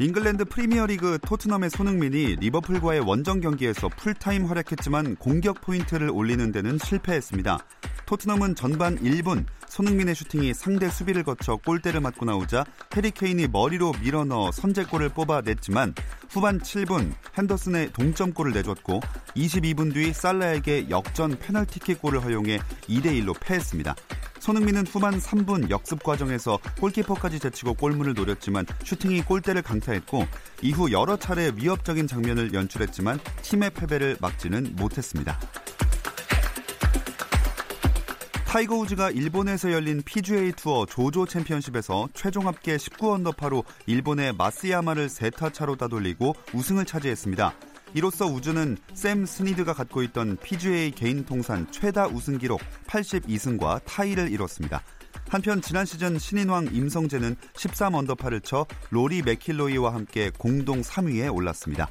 잉글랜드 프리미어리그 토트넘의 손흥민이 리버풀과의 원정 경기에서 풀타임 활약했지만 공격 포인트를 올리는 데는 실패했습니다. 토트넘은 전반 1분 손흥민의 슈팅이 상대 수비를 거쳐 골대를 맞고 나오자 해리케인이 머리로 밀어넣어 선제골을 뽑아냈지만 후반 7분 핸더슨의 동점골을 내줬고 22분 뒤 살라에게 역전 페널티킥 골을 허용해 2대 1로 패했습니다. 손흥민은 후반 3분 역습 과정에서 골키퍼까지 제치고 골문을 노렸지만 슈팅이 골대를 강타했고 이후 여러 차례 위협적인 장면을 연출했지만 팀의 패배를 막지는 못했습니다. 타이거 우즈가 일본에서 열린 PGA 투어 조조 챔피언십에서 최종 합계 19언더파로 일본의 마쓰야마를 세 타 차로 따돌리고 우승을 차지했습니다. 이로써 우즈는 샘 스니드가 갖고 있던 PGA 개인 통산 최다 우승 기록 82승과 타이를 이뤘습니다. 한편 지난 시즌 신인왕 임성재는 13언더파를 쳐 로리 맥킬로이와 함께 공동 3위에 올랐습니다.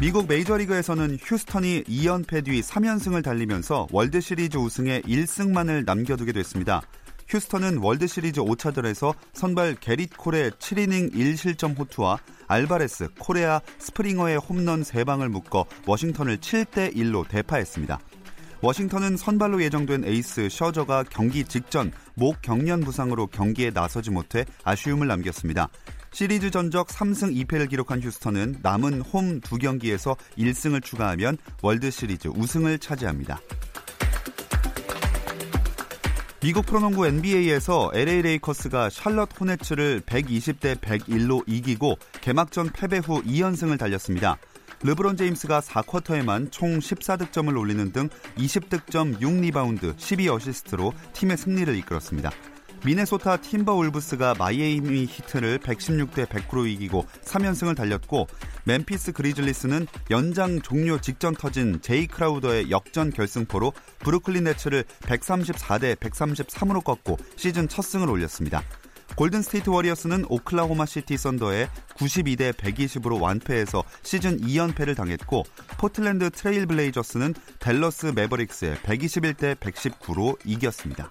미국 메이저리그에서는 휴스턴이 2연패 뒤 3연승을 달리면서 월드시리즈 우승에 1승만을 남겨두게 됐습니다. 휴스턴은 월드시리즈 5차전에서 선발 게릿 콜의 7이닝 1실점 호투와 알바레스, 코레아, 스프링어의 홈런 3방을 묶어 워싱턴을 7대 1로 대파했습니다. 워싱턴은 선발로 예정된 에이스 셔저가 경기 직전 목 경련 부상으로 경기에 나서지 못해 아쉬움을 남겼습니다. 시리즈 전적 3승 2패를 기록한 휴스턴은 남은 홈 두 경기에서 1승을 추가하면 월드 시리즈 우승을 차지합니다. 미국 프로농구 NBA에서 LA 레이커스가 샬럿 호네츠를 120대 101로 이기고 개막전 패배 후 2연승을 달렸습니다. 르브론 제임스가 4쿼터에만 총 14득점을 올리는 등 20득점 6리바운드 12어시스트로 팀의 승리를 이끌었습니다. 미네소타 팀버울브스가 마이애미 히트를 116대 100으로 이기고 3연승을 달렸고 멤피스 그리즐리스는 연장 종료 직전 터진 제이 크라우더의 역전 결승포로 브루클린 네츠를 134대 133으로 꺾고 시즌 첫 승을 올렸습니다. 골든 스테이트 워리어스는 오클라호마 시티 썬더에 92대 120으로 완패해서 시즌 2연패를 당했고 포틀랜드 트레일 블레이저스는 댈러스 매버릭스에 121대 119로 이겼습니다.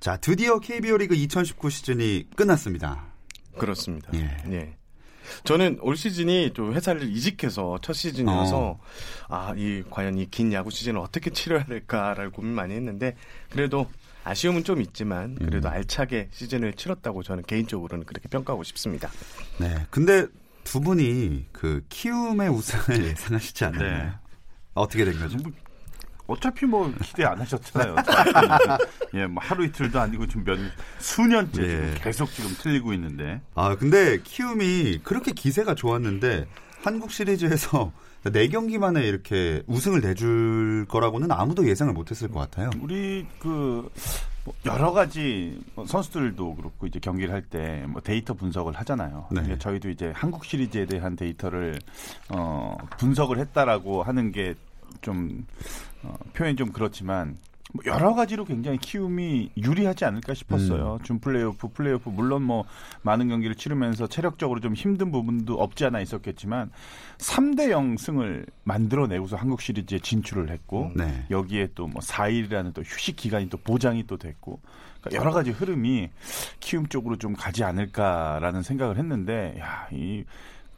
자, 드디어 KBO 리그 2019 시즌이 끝났습니다. 그렇습니다. 예. 예. 저는 올 시즌이 좀 회사를 이직해서 첫 시즌이어서 어. 아, 이 과연 이 긴 야구 시즌을 어떻게 치러야 될까를 고민 많이 했는데 그래도 아쉬움은 좀 있지만 그래도 음. 알차게 시즌을 치렀다고 저는 개인적으로는 그렇게 평가하고 싶습니다. 네. 근데 두 분이 그 키움의 우승을 예상하시지 않나요? 네. 어떻게 된 거죠? 뭐, 어차피 뭐 기대 안 하셨잖아요. 예, 뭐 하루 이틀도 아니고 지금 몇 수년째 예. 지금 계속 지금 틀리고 있는데. 아, 근데 키움이 그렇게 기세가 좋았는데 한국 시리즈에서 네 경기 만에 이렇게 우승을 내줄 거라고는 아무도 예상을 못했을 것 같아요. 우리 그뭐 여러 가지 뭐 선수들도 그렇고 이제 경기를 할 때 뭐 데이터 분석을 하잖아요. 네. 저희도 이제 한국 시리즈에 대한 데이터를 어 분석을 했다라고 하는 게좀 어, 표현이 좀 그렇지만 뭐 여러 가지로 굉장히 키움이 유리하지 않을까 싶었어요. 준 플레이오프, 플레이오프 물론 뭐 많은 경기를 치르면서 체력적으로 좀 힘든 부분도 없지 않아 있었겠지만 3대 0 승을 만들어내고서 한국 시리즈에 진출을 했고 네. 여기에 또 뭐 4일이라는 또 휴식 기간이 또 보장이 또 됐고 그러니까 여러 가지 흐름이 키움 쪽으로 좀 가지 않을까라는 생각을 했는데 야 이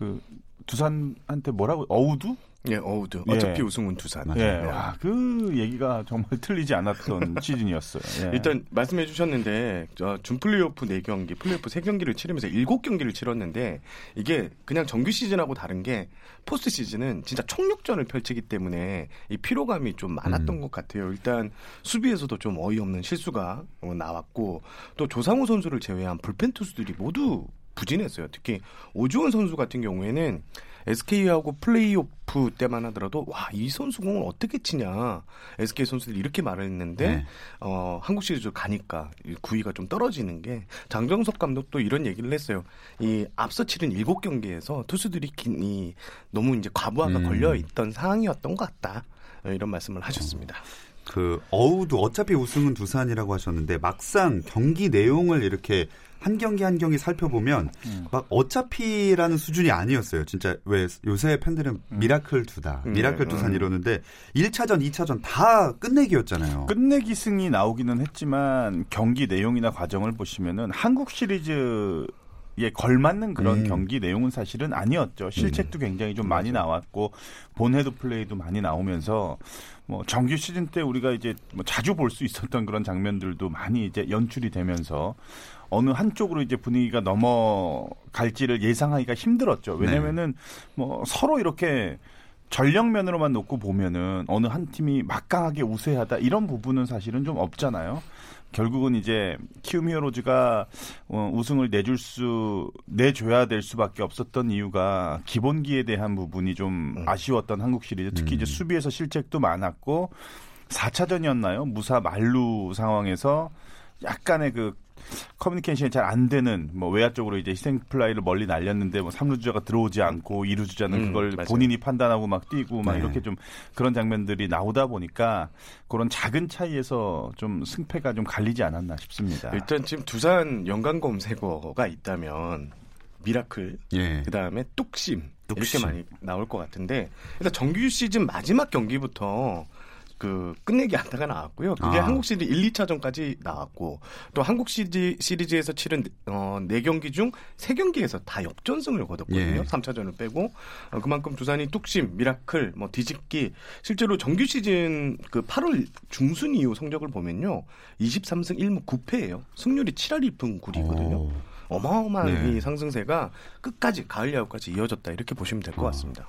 그 두산한테 뭐라고 어우두? 예, 어우드. 예. 어차피 우승은 두산. 예, 네. 와, 그 얘기가 정말 틀리지 않았던 시즌이었어요. 예. 일단 말씀해 주셨는데 저 준플레이오프 4경기, 플레이오프 3경기를 치르면서 7경기를 치렀는데 이게 그냥 정규 시즌하고 다른 게 포스트 시즌은 진짜 총력전을 펼치기 때문에 이 피로감이 좀 많았던 음. 것 같아요. 일단 수비에서도 좀 어이없는 실수가 어, 나왔고 또 조상우 선수를 제외한 불펜 투수들이 모두 부진했어요. 특히 오주원 선수 같은 경우에는 SK하고 플레이오프 때만 하더라도 와 이 선수 공을 어떻게 치냐 SK 선수들이 이렇게 말을 했는데 네. 어, 한국 시리즈 가니까 이 구위가 좀 떨어지는 게 장정석 감독도 이런 얘기를 했어요. 이 앞서 치른 일곱 경기에서 투수들이 긴, 이, 너무 이제 과부하가 음. 걸려 있던 상황이었던 것 같다. 어, 이런 말씀을 하셨습니다. 그 어우도 어차피 우승은 두산이라고 하셨는데 막상 경기 내용을 이렇게 한 경기 한 경기 살펴보면 음. 막 어차피라는 수준이 아니었어요. 진짜 왜 요새 팬들은 miracle 두다, 음. miracle 음. 두산 이러는데 1차전, 2차전 다 끝내기였잖아요. 끝내기 승이 나오기는 했지만 경기 내용이나 과정을 보시면은 한국 시리즈에 걸맞는 그런 음. 경기 내용은 사실은 아니었죠. 실책도 굉장히 좀 많이 나왔고 본헤드 플레이도 많이 나오면서 뭐 정규 시즌 때 우리가 이제 뭐 자주 볼 수 있었던 그런 장면들도 많이 이제 연출이 되면서 어느 한쪽으로 이제 분위기가 넘어갈지를 예상하기가 힘들었죠. 왜냐면은 뭐 서로 이렇게 전력면으로만 놓고 보면은 어느 한 팀이 막강하게 우세하다 이런 부분은 사실은 좀 없잖아요. 결국은 이제 키움 히어로즈가 어, 우승을 내줄 수 내줘야 될 수밖에 없었던 이유가 기본기에 대한 부분이 좀 아쉬웠던 한국 시리즈 특히 이제 수비에서 실책도 많았고 4차전이었나요? 무사 만루 상황에서 약간의 그 커뮤니케이션이 잘 안 되는 뭐 외야 쪽으로 이제 희생 플라이를 멀리 날렸는데 뭐 3루 주자가 들어오지 않고 2루 주자는 음, 그걸 맞아요. 본인이 판단하고 막 뛰고 막 네. 이렇게 좀 그런 장면들이 나오다 보니까 그런 작은 차이에서 좀 승패가 좀 갈리지 않았나 싶습니다. 일단 지금 두산 연관 검색어가 있다면 miracle, 예. 그 다음에 뚝심, 뚝심. 이렇게 많이 나올 것 같은데 일단 정규 시즌 마지막 경기부터 그 끝내기 안타가 나왔고요. 그게 아. 한국 시리즈 1, 2차전까지 나왔고 또 한국 시리즈, 시리즈 에서 치른 어, 4경기 중 3경기에서 다 역전승을 거뒀거든요. 예. 3차전을 빼고 어, 그만큼 두산이 뚝심, miracle, 뭐 뒤집기 실제로 정규 시즌 그 8월 중순 이후 성적을 보면요. 23승 1무 9패예요. 승률이 7할 1푼 9리거든요. 오. 어마어마한 네. 이 상승세가 끝까지 가을 야구까지 이어졌다 이렇게 보시면 될것 어. 같습니다.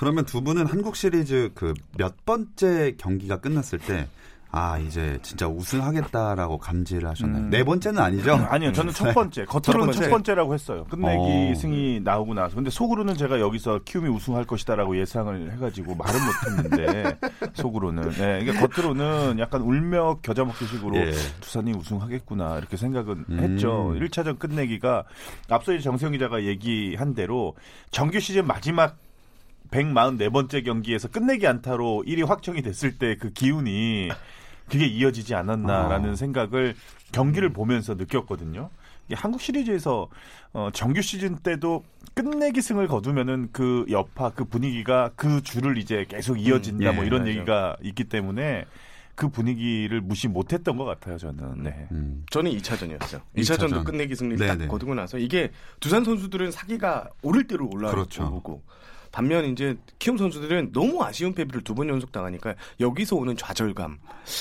그러면 두 분은 한국 시리즈 그 몇 번째 경기가 끝났을 때 아, 이제 진짜 우승하겠다라고 감지를 하셨나요? 음. 네 번째는 아니죠? 아니요, 저는 첫 번째. 겉으로는 첫첫 번째 라고 했어요. 끝내기 어. 승이 나오고 나서. 근데 속으로는 제가 여기서 키움이 우승할 것이다라고 예상을 해가지고 말은 못했는데 속으로는. 네, 그러니까 겉으로는 약간 울며 겨자 먹기 식으로 예. 두산이 우승하겠구나 이렇게 생각은 음. 했죠. 1차전 끝내기가 앞서 정세영 기자가 얘기한 대로 정규 시즌 마지막 144번째 경기에서 끝내기 안타로 1위 확정이 됐을 때 그 기운이 그게 이어지지 않았나라는 아. 생각을 경기를 보면서 느꼈거든요. 한국 시리즈에서 어, 정규 시즌 때도 끝내기 승을 거두면은 그 여파, 그 분위기가 그 줄을 이제 계속 이어진다 음, 뭐 예, 이런 맞아요. 얘기가 있기 때문에 그 분위기를 무시 못했던 것 같아요 저는. 네. 음. 저는 2차전이었어요. 2차전도 이차전. 끝내기 승리 네네. 딱 거두고 나서 이게 두산 선수들은 사기가 오를 대로 올라오고 그렇죠. 반면 이제 키움 선수들은 너무 아쉬운 패배를 두 번 연속 당하니까 여기서 오는 좌절감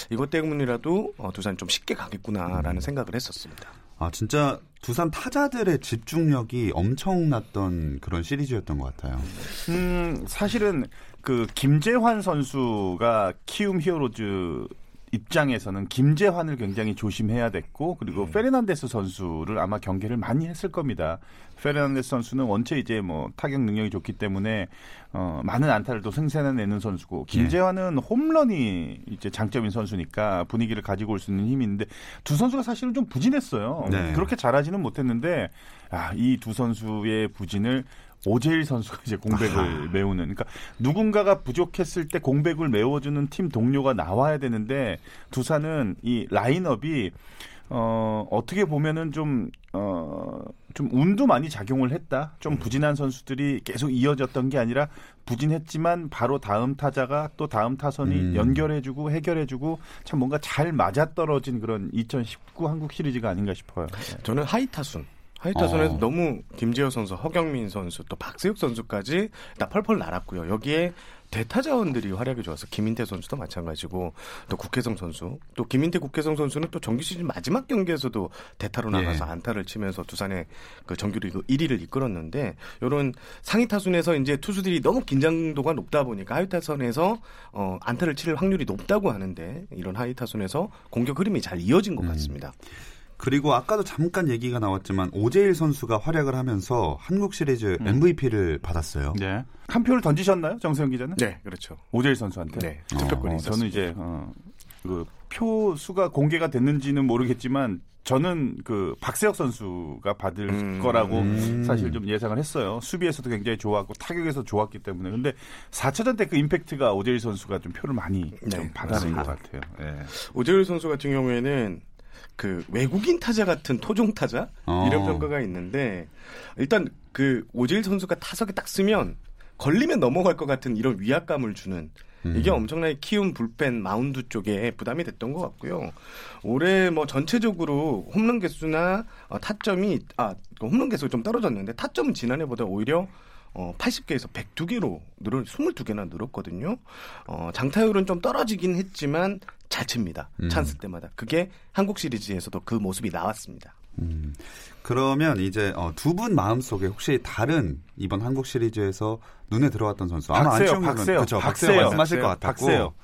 이것 때문이라도 어, 두산 좀 쉽게 가겠구나라는 생각을 했었습니다. 아, 진짜 두산 타자들의 집중력이 엄청났던 그런 시리즈였던 것 같아요. 음, 사실은 그 김재환 선수가 키움 히어로즈 입장에서는 김재환을 굉장히 조심해야 됐고 그리고 페르난데스 선수를 아마 경계를 많이 했을 겁니다. 페르난데스 선수는 원체 이제 뭐 타격 능력이 좋기 때문에 어, 많은 안타를 또 생산해내는 선수고 김재환은 홈런이 이제 장점인 선수니까 분위기를 가지고 올 수 있는 힘이 있는데 두 선수가 사실은 좀 부진했어요. 네. 그렇게 잘하지는 못했는데 아, 이 두 선수의 부진을 오재일 선수가 이제 공백을 메우는 그러니까 누군가가 부족했을 때 공백을 메워주는 팀 동료가 나와야 되는데 두산은 이 라인업이 어, 어떻게 보면은 좀, 어, 좀 운도 많이 작용을 했다. 좀 부진한 선수들이 계속 이어졌던 게 아니라 부진했지만 바로 다음 타자가 또 다음 타선이 음. 연결해주고 해결해주고 참 뭔가 잘 맞아떨어진 그런 2019 한국 시리즈가 아닌가 싶어요. 저는 하위 타순. 하위 타순에서 어. 너무 김재호 선수, 허경민 선수, 또 박세혁 선수까지 다 펄펄 날았고요. 여기에 대타 자원들이 활약이 좋아서 김인태 선수도 마찬가지고 또 국회성 선수, 또 김인태 국회성 선수는 또 정규 시즌 마지막 경기에서도 대타로 나가서 예. 안타를 치면서 두산의 그 정규리그 1위를 이끌었는데 이런 상위 타순에서 이제 투수들이 너무 긴장도가 높다 보니까 하위 타선에서 어 안타를 칠 확률이 높다고 하는데 이런 하위 타순에서 공격 흐름이 잘 이어진 것 같습니다. 그리고 아까도 잠깐 얘기가 나왔지만 오재일 선수가 활약을 하면서 한국 시리즈 MVP를 받았어요. 네. 한 표를 던지셨나요, 정세영 기자는? 네, 그렇죠. 오재일 선수한테. 네, 투표권이 어, 있었습니다. 저는 이제 어, 그 표수가 공개가 됐는지는 모르겠지만 저는 그 박세혁 선수가 받을 음. 거라고 음. 사실 좀 예상을 했어요. 수비에서도 굉장히 좋았고 타격에서 좋았기 때문에 근데 4차전 때 그 임팩트가 오재일 선수가 좀 표를 많이 네, 좀 받아낸 맞습니다. 것 같아요. 예. 오재일 선수 같은 경우에는 그 외국인 타자 같은 토종 타자 어. 이런 평가가 있는데 일단 그 오재일 선수가 타석에 딱 쓰면 걸리면 넘어갈 것 같은 이런 위압감을 주는 이게 엄청나게 키운 불펜 마운드 쪽에 부담이 됐던 것 같고요. 올해 뭐 전체적으로 홈런 개수나 어, 타점이 아그 홈런 개수가 좀 떨어졌는데 타점은 지난해보다 오히려 어, 80개에서 102개로 늘어 22개나 늘었거든요. 어, 장타율은 좀 떨어지긴 했지만 잘 칩니다. 음. 찬스 때마다. 그게 한국 시리즈에서도 그 모습이 나왔습니다. 음. 그러면 이제 어, 두분 마음속에 혹시 다른 이번 한국 시리즈에서 눈에 들어왔던 선수 아마 박세혁, 안치홍 박세혁, 그렇죠. 박세혁 박세혁, 말씀하실 것 같았고 박세혁.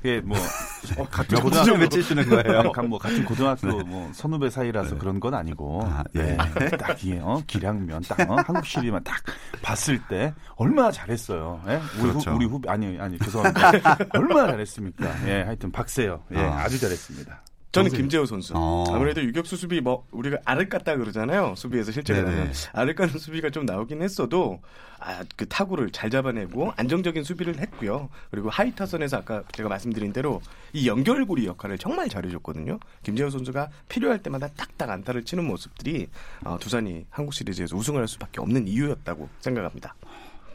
그게 뭐 어, 같은 외치시는 거예요? 뭐 같은 고등학교 뭐 선후배 사이라서 그런 건 아니고 아, 예. 네. 딱 이게 어, 기량면 딱 어, 한국 시리만 딱 봤을 때 얼마나 잘했어요. 예? 우리 그렇죠. 후, 우리 후배 아니 아니 죄송합니다. 얼마나 잘했습니까? 예, 하여튼 박세혁. 예, 아. 아주 잘했습니다. 저는. 김재호 선수. 어. 아무래도 유격수 수비 뭐 우리가 알을 깠다 그러잖아요. 수비에서 실제로 네네. 보면 알을 까는 수비가 좀 나오긴 했어도 아, 그 타구를 잘 잡아내고 안정적인 수비를 했고요. 그리고 하위 타선에서 아까 제가 말씀드린 대로 이 연결고리 역할을 정말 잘해줬거든요. 김재호 선수가 필요할 때마다 딱딱 안타를 치는 모습들이 어, 두산이 한국 시리즈에서 우승을 할 수밖에 없는 이유였다고 생각합니다.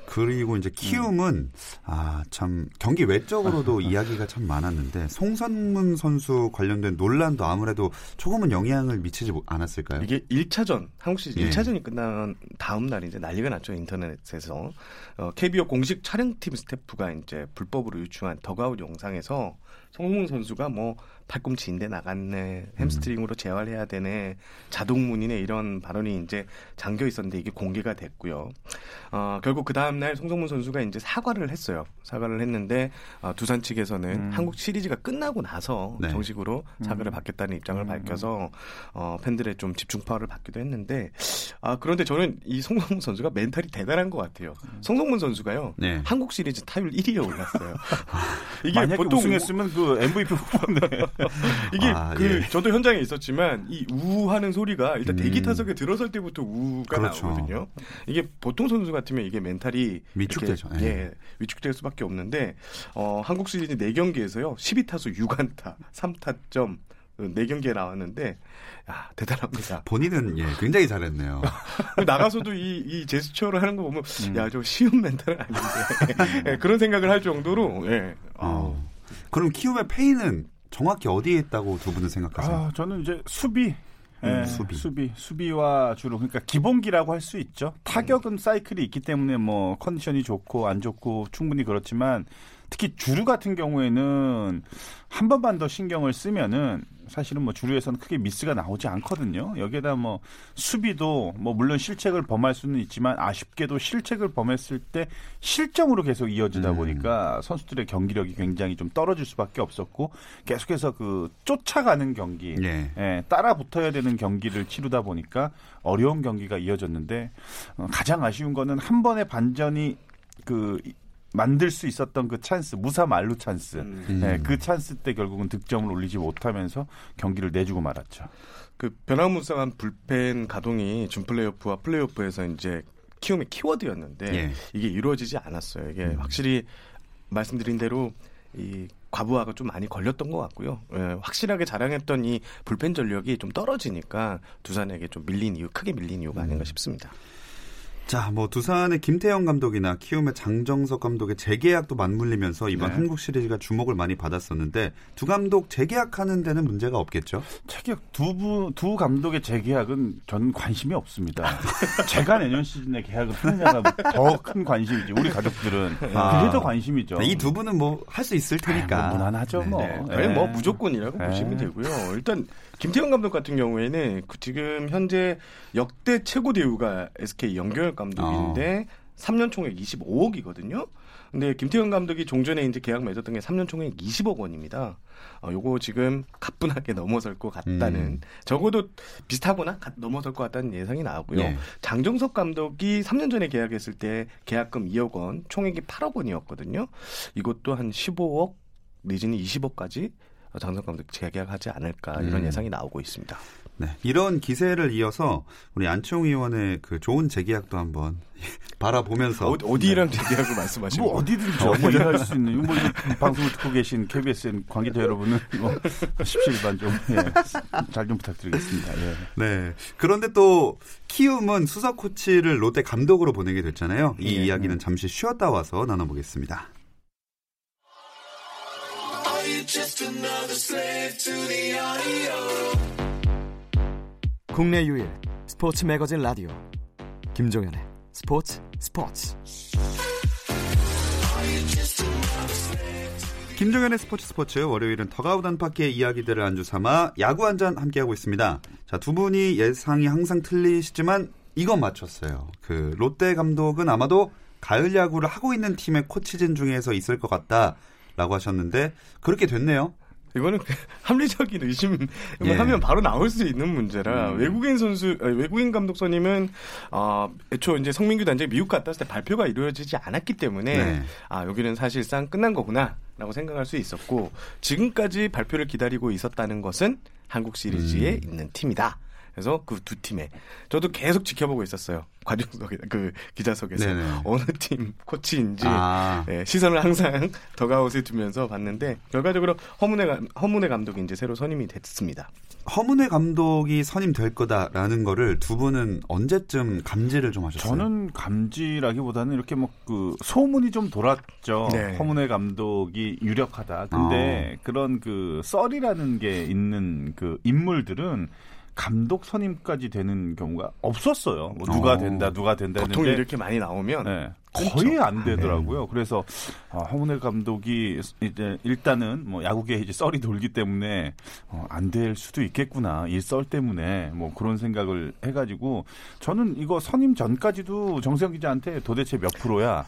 그리고 이제 키움은 아 참 경기 외적으로도 이야기가 참 많았는데 송성문 선수 관련된 논란도 아무래도 조금은 영향을 미치지 못- 않았을까요? 이게 1차전, 한국 시리즈 예. 1차전이 끝난 다음 날 이제 난리가 났죠, 인터넷에서. 어, KBO 공식 촬영팀 스태프가 이제 불법으로 유출한 더그아웃 영상에서 송성문 선수가 뭐 팔꿈치 인대 나갔네, 햄스트링으로 재활해야 되네, 자동문이네 이런 발언이 이제 잠겨 있었는데 이게 공개가 됐고요. 어, 결국 그 다음 날 송성문 선수가 이제 사과를 했어요. 사과를 했는데 어, 두산 측에서는 음. 한국 시리즈가 끝나고 나서 네. 정식으로 사과를 음. 받겠다는 입장을 음. 밝혀서 어, 팬들의 좀 집중 파워를 받기도 했는데 아 그런데 저는 이 송성문 선수가 멘탈이 대단한 것 같아요. 송성문 선수가요 네. 한국 시리즈 타율 1위에 올랐어요. 이게 만약에 보통 우승했으면 그 MVP 후보인데 이게 아, 그 예. 저도 현장에 있었지만 이 우하는 소리가 일단 음. 대기 타석에 들어설 때부터 우가 그렇죠. 나오거든요. 이게 보통 선수 같으면 이게 멘탈이 위축되죠. 이렇게, 예. 예, 위축될 수밖에 없는데 어, 한국 시리즈 4경기에서요 12타수 6안타 3타점 4경기에 나왔는데 야, 대단합니다. 본인은 예, 굉장히 잘했네요. 나가서도 이, 이 제스처를 하는 거 보면 음. 야저 쉬운 멘탈은 아닌데 예, 그런 생각을 할 정도로 예. 아우. 어. 그럼 키움의 페이는 정확히 어디에 있다고 두 분은 생각하세요? 아, 저는 이제 수비. 예, 음, 수비. 수비. 수비와 주로 그러니까 기본기라고 할 수 있죠. 타격은 사이클이 있기 때문에 뭐 컨디션이 좋고 안 좋고 충분히 그렇지만 특히 주루 같은 경우에는 한 번만 더 신경을 쓰면은 사실은 뭐 주류에서는 크게 미스가 나오지 않거든요. 여기에다 뭐 수비도 뭐 물론 실책을 범할 수는 있지만 아쉽게도 실책을 범했을 때 실점으로 계속 이어지다 음. 보니까 선수들의 경기력이 굉장히 좀 떨어질 수밖에 없었고 계속해서 그 쫓아가는 경기, 예. 예, 따라 붙어야 되는 경기를 치르다 보니까 어려운 경기가 이어졌는데 어, 가장 아쉬운 거는 한 번의 반전이 그 이- 만들 수 있었던 그 찬스 무사 만루 찬스 음. 예, 그 찬스 때 결국은 득점을 올리지 못하면서 경기를 내주고 말았죠. 그 변화무쌍한 불펜 가동이 준 플레이오프와 플레이오프에서 이제 키움의 키워드였는데 예. 이게 이루어지지 않았어요. 이게 음. 확실히 말씀드린 대로 이 과부하가 좀 많이 걸렸던 것 같고요. 예, 확실하게 자랑했던 이 불펜 전력이 좀 떨어지니까 두산에게 좀 밀린 이유, 크게 밀린 이유가 아닌가 음. 싶습니다. 자, 뭐 두산의 김태형 감독이나 키움의 장정석 감독의 재계약도 맞물리면서 이번 네. 한국 시리즈가 주목을 많이 받았었는데 두 감독 재계약하는 데는 문제가 없겠죠? 체격 두, 부, 두 감독의 재계약은 전 관심이 없습니다. 제가 내년 시즌에 계약을 하느냐가 더 큰 관심이지. 우리 가족들은 아. 그게 더 관심이죠. 이 두 분은 뭐 할 수 있을 테니까. 아, 뭐 무난하죠, 네. 뭐. 네, 예. 거의 뭐 무조건이라고 네. 보시면 되고요. 일단 김태형 감독 같은 경우에는 그 지금 현재 역대 최고 대우가 SK 연결 감독인데 3년 총액 25억이거든요. 근데 김태형 감독이 종전에 이제 계약 맺었던 게 3년 총액 20억 원입니다. 어, 요거 지금 가뿐하게 넘어설 것 같다는 음. 적어도 비슷하거나 가- 넘어설 것 같다는 예상이 나오고요. 예. 장정석 감독이 3년 전에 계약했을 때 계약금 2억 원, 총액이 8억 원이었거든요. 이것도 한 15억 내지는 20억까지 장정석 감독 재계약하지 않을까 이런 음. 예상이 나오고 있습니다. 네. 이런 기세를 이어서 우리 안치홍 의원의 그 좋은 재계약도 한번 바라보면서 어, 어디랑 재계약을 말씀하시는 뭐? 어디든지 뭐 일할 수 있는 뭐 방송을 듣고 계신 KBSN 관계자 여러분은 뭐 십시일반 좀잘 좀 부탁드리겠습니다. 예. 네. 그런데 또 키움은 수석 코치를 롯데 감독으로 보내게 됐잖아요. 이 예. 이야기는 잠시 쉬었다 와서 나눠보겠습니다. 국내 유일 스포츠 매거진 라디오 김종현의 스포츠 스포츠 김종현의 스포츠 스포츠 월요일은 더가웃 안팎의 이야기들을 안주 삼아 야구 한 잔 함께하고 있습니다. 자, 두 분이 예상이 항상 틀리시지만 이건 맞췄어요. 그 롯데 감독은 아마도 가을 야구를 하고 있는 팀의 코치진 중에서 있을 것 같다 라고 하셨는데 그렇게 됐네요. 이거는 합리적인 의심을 예. 하면 바로 나올 수 있는 문제라 음. 외국인 선수 외국인 감독 선임은 어, 애초 이제 성민규 단장이 미국 갔다 왔을 때 발표가 이루어지지 않았기 때문에 네. 아 여기는 사실상 끝난 거구나라고 생각할 수 있었고 지금까지 발표를 기다리고 있었다는 것은 한국 시리즈에 음. 있는 팀이다. 그래서 그 두 팀에 저도 계속 지켜보고 있었어요. 과정석에 그 기자석에서 네네. 어느 팀 코치인지 아, 예, 시선을 항상 더가웃에 두면서 봤는데 결과적으로 허문회 감- 허문회 감독이 이제 새로 선임이 됐습니다. 허문회 감독이 선임될 거다라는 거를 두 분은 언제쯤 감지를 좀 하셨어요? 저는 감지라기보다는 이렇게 뭐 그 소문이 좀 돌았죠. 네. 허문회 감독이 유력하다. 근데 그런 그 썰이라는 게 있는 그 인물들은 감독 선임까지 되는 경우가 없었어요. 뭐 누가 어. 된다, 누가 된다 보통 이렇게 많이 나오면 네. 거의 안 되더라고요. 그래서 아, 허문회 감독이 이제 일단은 뭐 야구계 이제 썰이 돌기 때문에 어, 안될 수도 있겠구나 이 썰 때문에 뭐 그런 생각을 해가지고 저는 이거 선임 전까지도 정세영 기자한테 도대체 몇 프로야?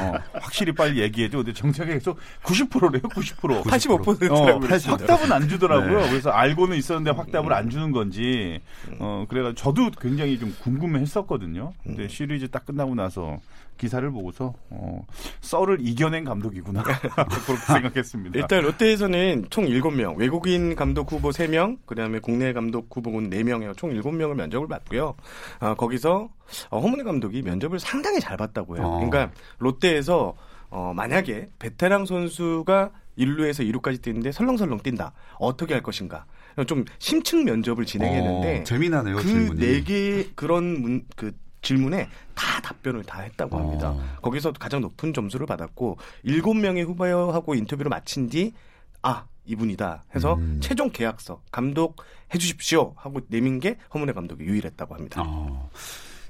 어, 확실히 빨리 얘기해줘. 근데 정세영이 계속 90%래요, 90%. 85%라고 어, 그랬습니다. 확답은 안 주더라고요. 네. 그래서 알고는 있었는데 확답을 안 주는 건지, 어, 그래가 저도 굉장히 좀 궁금해 했었거든요. 근데 시리즈 딱 끝나고 나서 기사를 보고서, 어, 썰을 이겨낸 감독이구나. 그렇게 생각했습니다. 일단 롯데에서는 총 7명, 외국인 감독 후보 3명, 그다음에 국내 감독 후보군 4명이요. 총 7명을 면접을 받고요. 아, 거기서 어, 허문회 감독이 면접을 상당히 잘 봤다고 해요. 어. 그러니까 롯데에서 어, 만약에 베테랑 선수가 1루에서 2루까지 뛰는데 설렁설렁 뛴다. 어떻게 할 것인가? 좀 심층 면접을 진행했는데 어, 재미나네요, 그 질문이. 네개 그런 문, 그 질문에 다 답변을 다 했다고 합니다. 어. 거기서 가장 높은 점수를 받았고 일곱 명의 후보하고 인터뷰를 마친 뒤 아, 이분이다 해서 음. 최종 계약서 감독 해 주십시오 하고 내민 게 허문회 감독이 유일했다고 합니다. 어.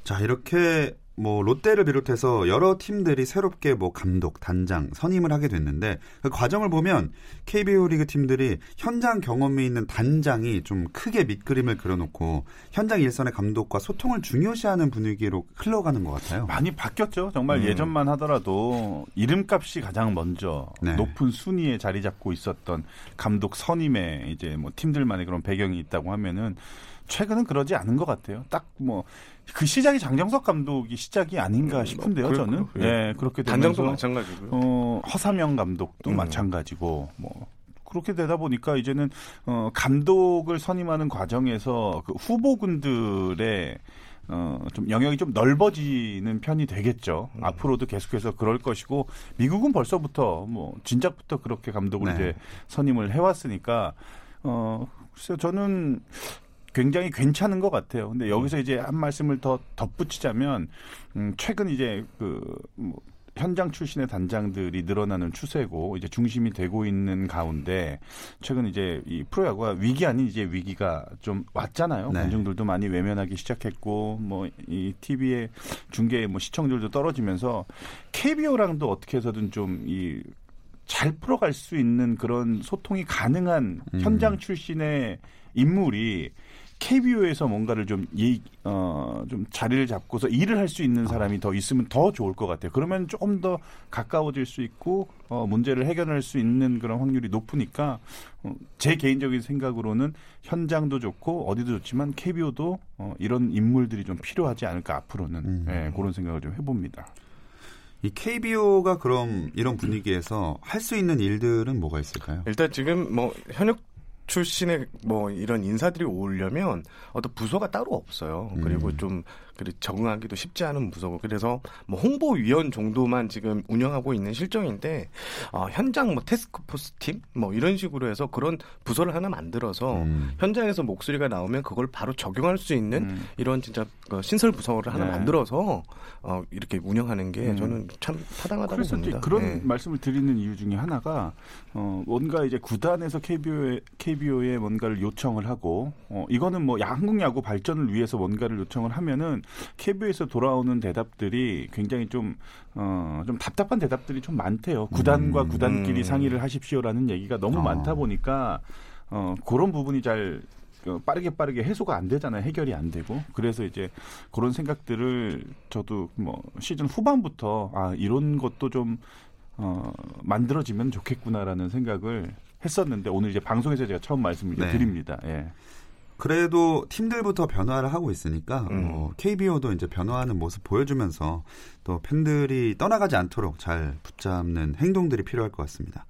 자, 이렇게 뭐 롯데를 비롯해서 여러 팀들이 새롭게 뭐 감독, 단장 선임을 하게 됐는데 그 과정을 보면 KBO 리그 팀들이 현장 경험이 있는 단장이 좀 크게 밑그림을 그려놓고 현장 일선의 감독과 소통을 중요시하는 분위기로 흘러가는 것 같아요. 많이 바뀌었죠. 정말 음. 예전만 하더라도 이름값이 가장 먼저 네. 높은 순위에 자리 잡고 있었던 감독 선임에 이제 뭐 팀들만의 그런 배경이 있다고 하면은 최근은 그러지 않은 것 같아요. 딱뭐 그 시작이 장정석 감독이 시작이 아닌가 싶은데요. 그럴 저는. 예 그렇게 단장도 되면서 마찬가지고요. 어, 허삼영 감독도 음. 마찬가지고 뭐 그렇게 되다 보니까 이제는 어, 감독을 선임하는 과정에서 그 후보군들의 어, 좀 영역이 좀 넓어지는 편이 되겠죠. 음. 앞으로도 계속해서 그럴 것이고 미국은 벌써부터 뭐 진작부터 그렇게 감독을 네. 이제 선임을 해왔으니까 어, 글쎄요 저는 굉장히 괜찮은 것 같아요. 근데 여기서 이제 한 말씀을 더 덧붙이자면 음, 최근 이제 그 뭐, 현장 출신의 단장들이 늘어나는 추세고 이제 중심이 되고 있는 가운데 최근 이제 이 프로야구가 위기 아닌 이제 위기가 좀 왔잖아요. 네. 관중들도 많이 외면하기 시작했고 뭐 이 TV의 중계 뭐 시청률도 떨어지면서 KBO랑도 어떻게 해서든 좀이 잘 풀어갈 수 있는 그런 소통이 가능한 음. 현장 출신의 인물이 KBO에서 뭔가를 좀, 이, 어, 좀 자리를 잡고서 일을 할 수 있는 사람이 더 있으면 더 좋을 것 같아요. 그러면 조금 더 가까워질 수 있고, 어, 문제를 해결할 수 있는 그런 확률이 높으니까, 어, 제 개인적인 생각으로는 현장도 좋고, 어디도 좋지만 KBO도 어, 이런 인물들이 좀 필요하지 않을까, 앞으로는. 음. 예, 그런 생각을 좀 해봅니다. 이 KBO가 그럼 이런 분위기에서 할 수 있는 일들은 뭐가 있을까요? 일단 지금 뭐 현역 출신의 뭐 이런 인사들이 오려면 어떤 부서가 따로 없어요. 그리고 음. 좀 그리 적응하기도 쉽지 않은 부서고 그래서 뭐 홍보위원 정도만 지금 운영하고 있는 실정인데 어, 현장 뭐 테스크포스 팀 뭐 이런 식으로 해서 그런 부서를 하나 만들어서 음. 현장에서 목소리가 나오면 그걸 바로 적용할 수 있는 음. 이런 진짜 그 신설 부서를 하나 네. 만들어서 어, 이렇게 운영하는 게 음. 저는 참 타당하다고 그래서 봅니다. 그런 네. 말씀을 드리는 이유 중에 하나가 어 뭔가 이제 구단에서 KBO에 KBO에 뭔가를 요청을 하고 어 이거는 뭐 야- 한국 야구 발전을 위해서 뭔가를 요청을 하면은 KBO에서 돌아오는 대답들이 굉장히 좀 어, 좀 답답한 대답들이 좀 많대요. 구단과 음. 구단끼리 음. 상의를 하십시오라는 얘기가 너무 어. 많다 보니까 어, 그런 부분이 잘 어, 빠르게 빠르게 해소가 안 되잖아요. 해결이 안 되고. 그래서 이제 그런 생각들을 저도 뭐 시즌 후반부터 아, 이런 것도 좀 어, 만들어지면 좋겠구나라는 생각을 했었는데 오늘 이제 방송에서 제가 처음 말씀을 네. 드립니다. 예. 그래도 팀들부터 변화를 하고 있으니까 음. 뭐 KBO도 이제 변화하는 모습 보여주면서 또 팬들이 떠나가지 않도록 잘 붙잡는 행동들이 필요할 것 같습니다.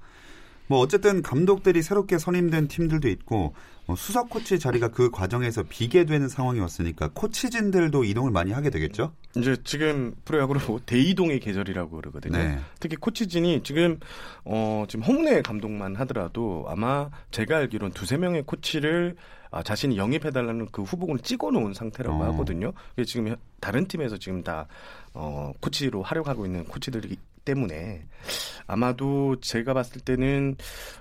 뭐 어쨌든 감독들이 새롭게 선임된 팀들도 있고 뭐 수석 코치 자리가 그 과정에서 비게 되는 상황이 왔으니까 코치진들도 이동을 많이 하게 되겠죠? 이제 지금 프로야구로 뭐 대이동의 계절이라고 그러거든요. 네. 특히 코치진이 지금 어 지금 홍래 감독만 하더라도 아마 제가 알기로는 두세 명의 코치를 아, 자신이 영입해달라는 그 후보군을 찍어놓은 상태라고 어. 하거든요. 지금 다른 팀에서 지금 다 어, 코치로 활용하고 있는 코치들이기 때문에 아마도 제가 봤을 때는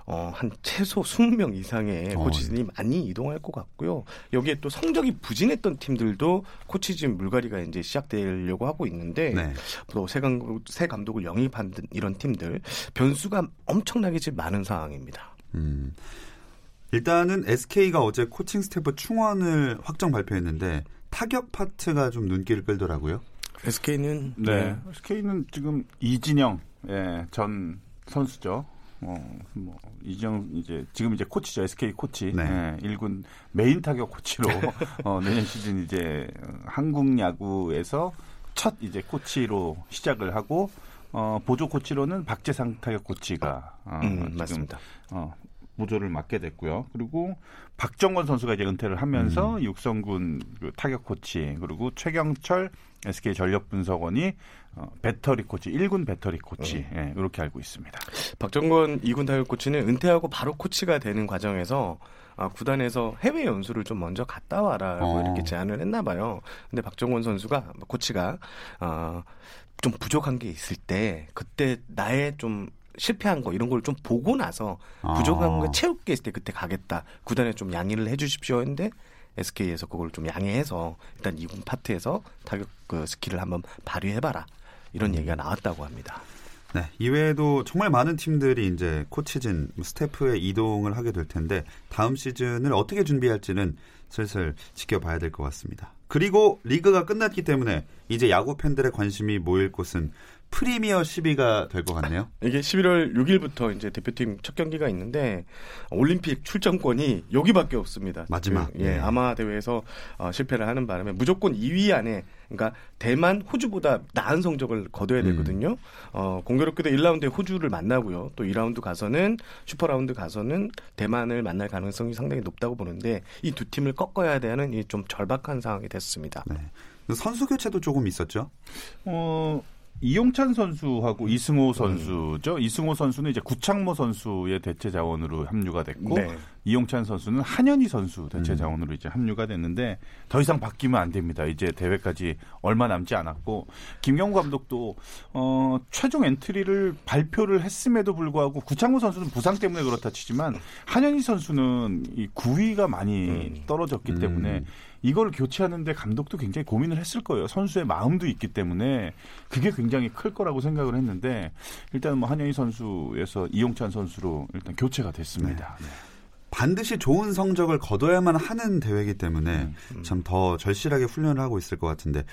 어, 한 최소 20명 이상의 어. 코치진이 많이 이동할 것 같고요. 여기에 또 성적이 부진했던 팀들도 코치진 물갈이가 이제 시작되려고 하고 있는데 네. 또새 감독, 새 감독을 영입한 이런 팀들 변수가 엄청나게 지금 많은 상황입니다. 음. 일단은 SK가 어제 코칭 스태프 충원을 확정 발표했는데 타격 파트가 좀 눈길을 끌더라고요. SK는 네. SK는 지금 이진영 예, 전 선수죠. 어, 뭐 이진영 이제 지금 이제 코치죠. SK 코치. 네. 예, 1군 메인 타격 코치로 어, 내년 시즌 이제 어, 한국 야구에서 첫 이제 코치로 시작을 하고 어, 보조 코치로는 박재상 타격 코치가 어, 음, 지금 맞습니다. 어, 보조를 맡게 됐고요. 그리고 박정권 선수가 이제 은퇴를 하면서 음. 육성군 그 타격 코치 그리고 최경철 SK 전력 분석원이 어, 배터리 코치, 1군 배터리 코치 예, 이렇게 알고 있습니다. 박정권 2군 타격 코치는 은퇴하고 바로 코치가 되는 과정에서 아, 구단에서 해외 연수를 좀 먼저 갔다 와라라고 어. 이렇게 제안을 했나 봐요. 근데 박정권 선수가 코치가 어, 좀 부족한 게 있을 때 그때 나의 좀 실패한 거 이런 걸 좀 보고 나서 부족한 아. 거 채울 게 있을 때 그때 가겠다. 구단에 좀 양해를 해 주십시오 했는데 SK에서 그걸 좀 양해해서 일단 2군 파트에서 타격 그 스킬을 한번 발휘해 봐라 이런 얘기가 나왔다고 합니다. 네, 이외에도 정말 많은 팀들이 이제 코치진, 스태프의 이동을 하게 될 텐데 다음 시즌을 어떻게 준비할지는 슬슬 지켜봐야 될 것 같습니다. 그리고 리그가 끝났기 때문에 이제 야구 팬들의 관심이 모일 곳은 프리미어 12가 될 것 같네요. 이게 11월 6일부터 이제 대표팀 첫 경기가 있는데 올림픽 출전권이 여기밖에 없습니다. 마지막. 그, 예, 네. 아마 대회에서 어, 실패를 하는 바람에 무조건 2위 안에 그러니까 대만, 호주보다 나은 성적을 거둬야 되거든요. 어, 공교롭게도 1라운드에 호주를 만나고요. 또 2라운드 가서는 슈퍼라운드 가서는 대만을 만날 가능성이 상당히 높다고 보는데 이 두 팀을 꺾어야 되는 이 좀 절박한 상황이 됐습니다. 네. 선수 교체도 조금 있었죠. 어, 이용찬 선수하고 이승호 선수죠. 이승호 선수는 이제 구창모 선수의 대체 자원으로 합류가 됐고 네. 이용찬 선수는 한현희 선수 대체 음. 자원으로 이제 합류가 됐는데 더 이상 바뀌면 안 됩니다. 이제 대회까지 얼마 남지 않았고 김경문 감독도 어, 최종 엔트리를 발표를 했음에도 불구하고 구창모 선수는 부상 때문에 그렇다 치지만 한현희 선수는 이 구위가 많이 음. 떨어졌기 음. 때문에 이걸 교체하는데 감독도 굉장히 고민을 했을 거예요. 선수의 마음도 있기 때문에 그게 굉장히 클 거라고 생각을 했는데 일단 뭐 한현희 선수에서 이용찬 선수로 일단 교체가 됐습니다. 네. 반드시 좋은 성적을 거둬야만 하는 대회이기 때문에 음. 참더 절실하게 훈련을 하고 있을 것 같은데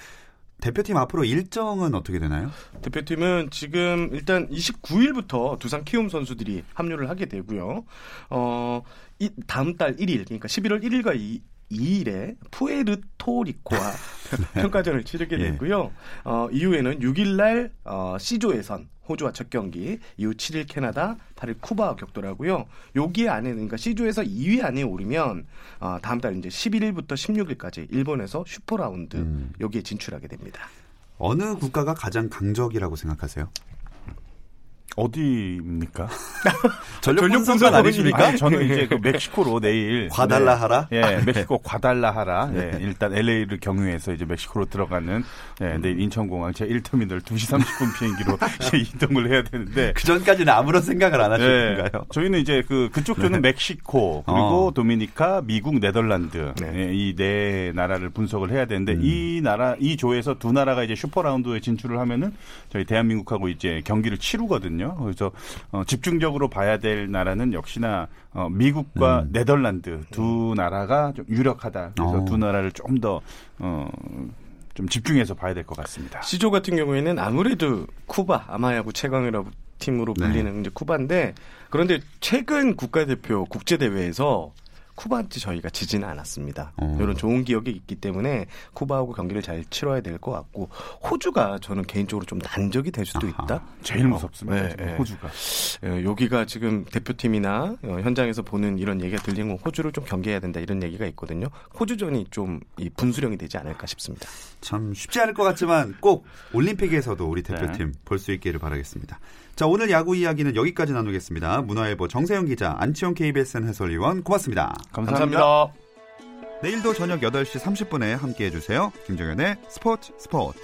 대표팀 앞으로 일정은 어떻게 되나요? 대표팀은 지금 일단 29일부터 두산 키움 선수들이 합류를 하게 되고요. 어, 이 다음 달 1일, 그러니까 11월 1일과 2, 2일에 푸에르토리코와 평가전을 치르게 예. 되고요. 어, 이후에는 6일날 어, C조 예선 호주와 첫 경기, 이후 7일 캐나다, 8일 쿠바와 격돌하고요. 여기 안에 그러니까 C조에서 2위 안에 오르면 어, 다음 달 이제 11일부터 16일까지 일본에서 슈퍼 라운드 음. 여기에 진출하게 됩니다. 어느 국가가 가장 강적이라고 생각하세요? 어디입니까? 전력 분석 아니십니까? 아니, 저는 이제 그 멕시코로 내일 과달라하라? 네. 예, 멕시코 과달라하라. 예, 일단 LA를 경유해서 이제 멕시코로 들어가는 예, 내일 인천공항 제 1터미널 2시 30분 비행기로 이제 이동을 해야 되는데 그 전까지는 아무런 생각을 안 예, 하셨는가요? 저희는 이제 그 그쪽 조는 멕시코 그리고 어. 도미니카, 미국, 네덜란드 네. 예, 이네 나라를 분석을 해야 되는데 음. 이 나라 이 조에서 두 나라가 이제 슈퍼 라운드에 진출을 하면은 저희 대한민국하고 이제 경기를 치르거든요. 그래서 어, 집중적으로 봐야 될 나라는 역시나 어, 미국과 음. 네덜란드 두 나라가 좀 유력하다. 그래서 어. 두 나라를 좀 더 어, 좀 집중해서 봐야 될 것 같습니다. C조 같은 경우에는 아무래도 쿠바 아마야구 최강이라고 팀으로 네. 불리는 이제 쿠바인데 그런데 최근 국가대표 국제 대회에서 쿠바한테 저희가 지지는 않았습니다. 어. 이런 좋은 기억이 있기 때문에 쿠바하고 경기를 잘 치러야 될 것 같고 호주가 저는 개인적으로 좀 난적이 될 수도 아하. 있다. 제일 무섭습니다. 네, 지금 네. 호주가. 어, 여기가 지금 대표팀이나 어, 현장에서 보는 이런 얘기가 들리면 호주를 좀 경계해야 된다 이런 얘기가 있거든요. 호주전이 좀이 분수령이 되지 않을까 싶습니다. 참 쉽지 않을 것 같지만 꼭 올림픽에서도 우리 대표팀 볼수 있기를 바라겠습니다. 자, 오늘 야구 이야기는 여기까지 나누겠습니다. 문화일보 정세영 기자, 안치홍 KBSN 해설위원 고맙습니다. 감사합니다. 내일도 저녁 8시 30분에 함께 해주세요. 김정현의 스포츠 스포츠.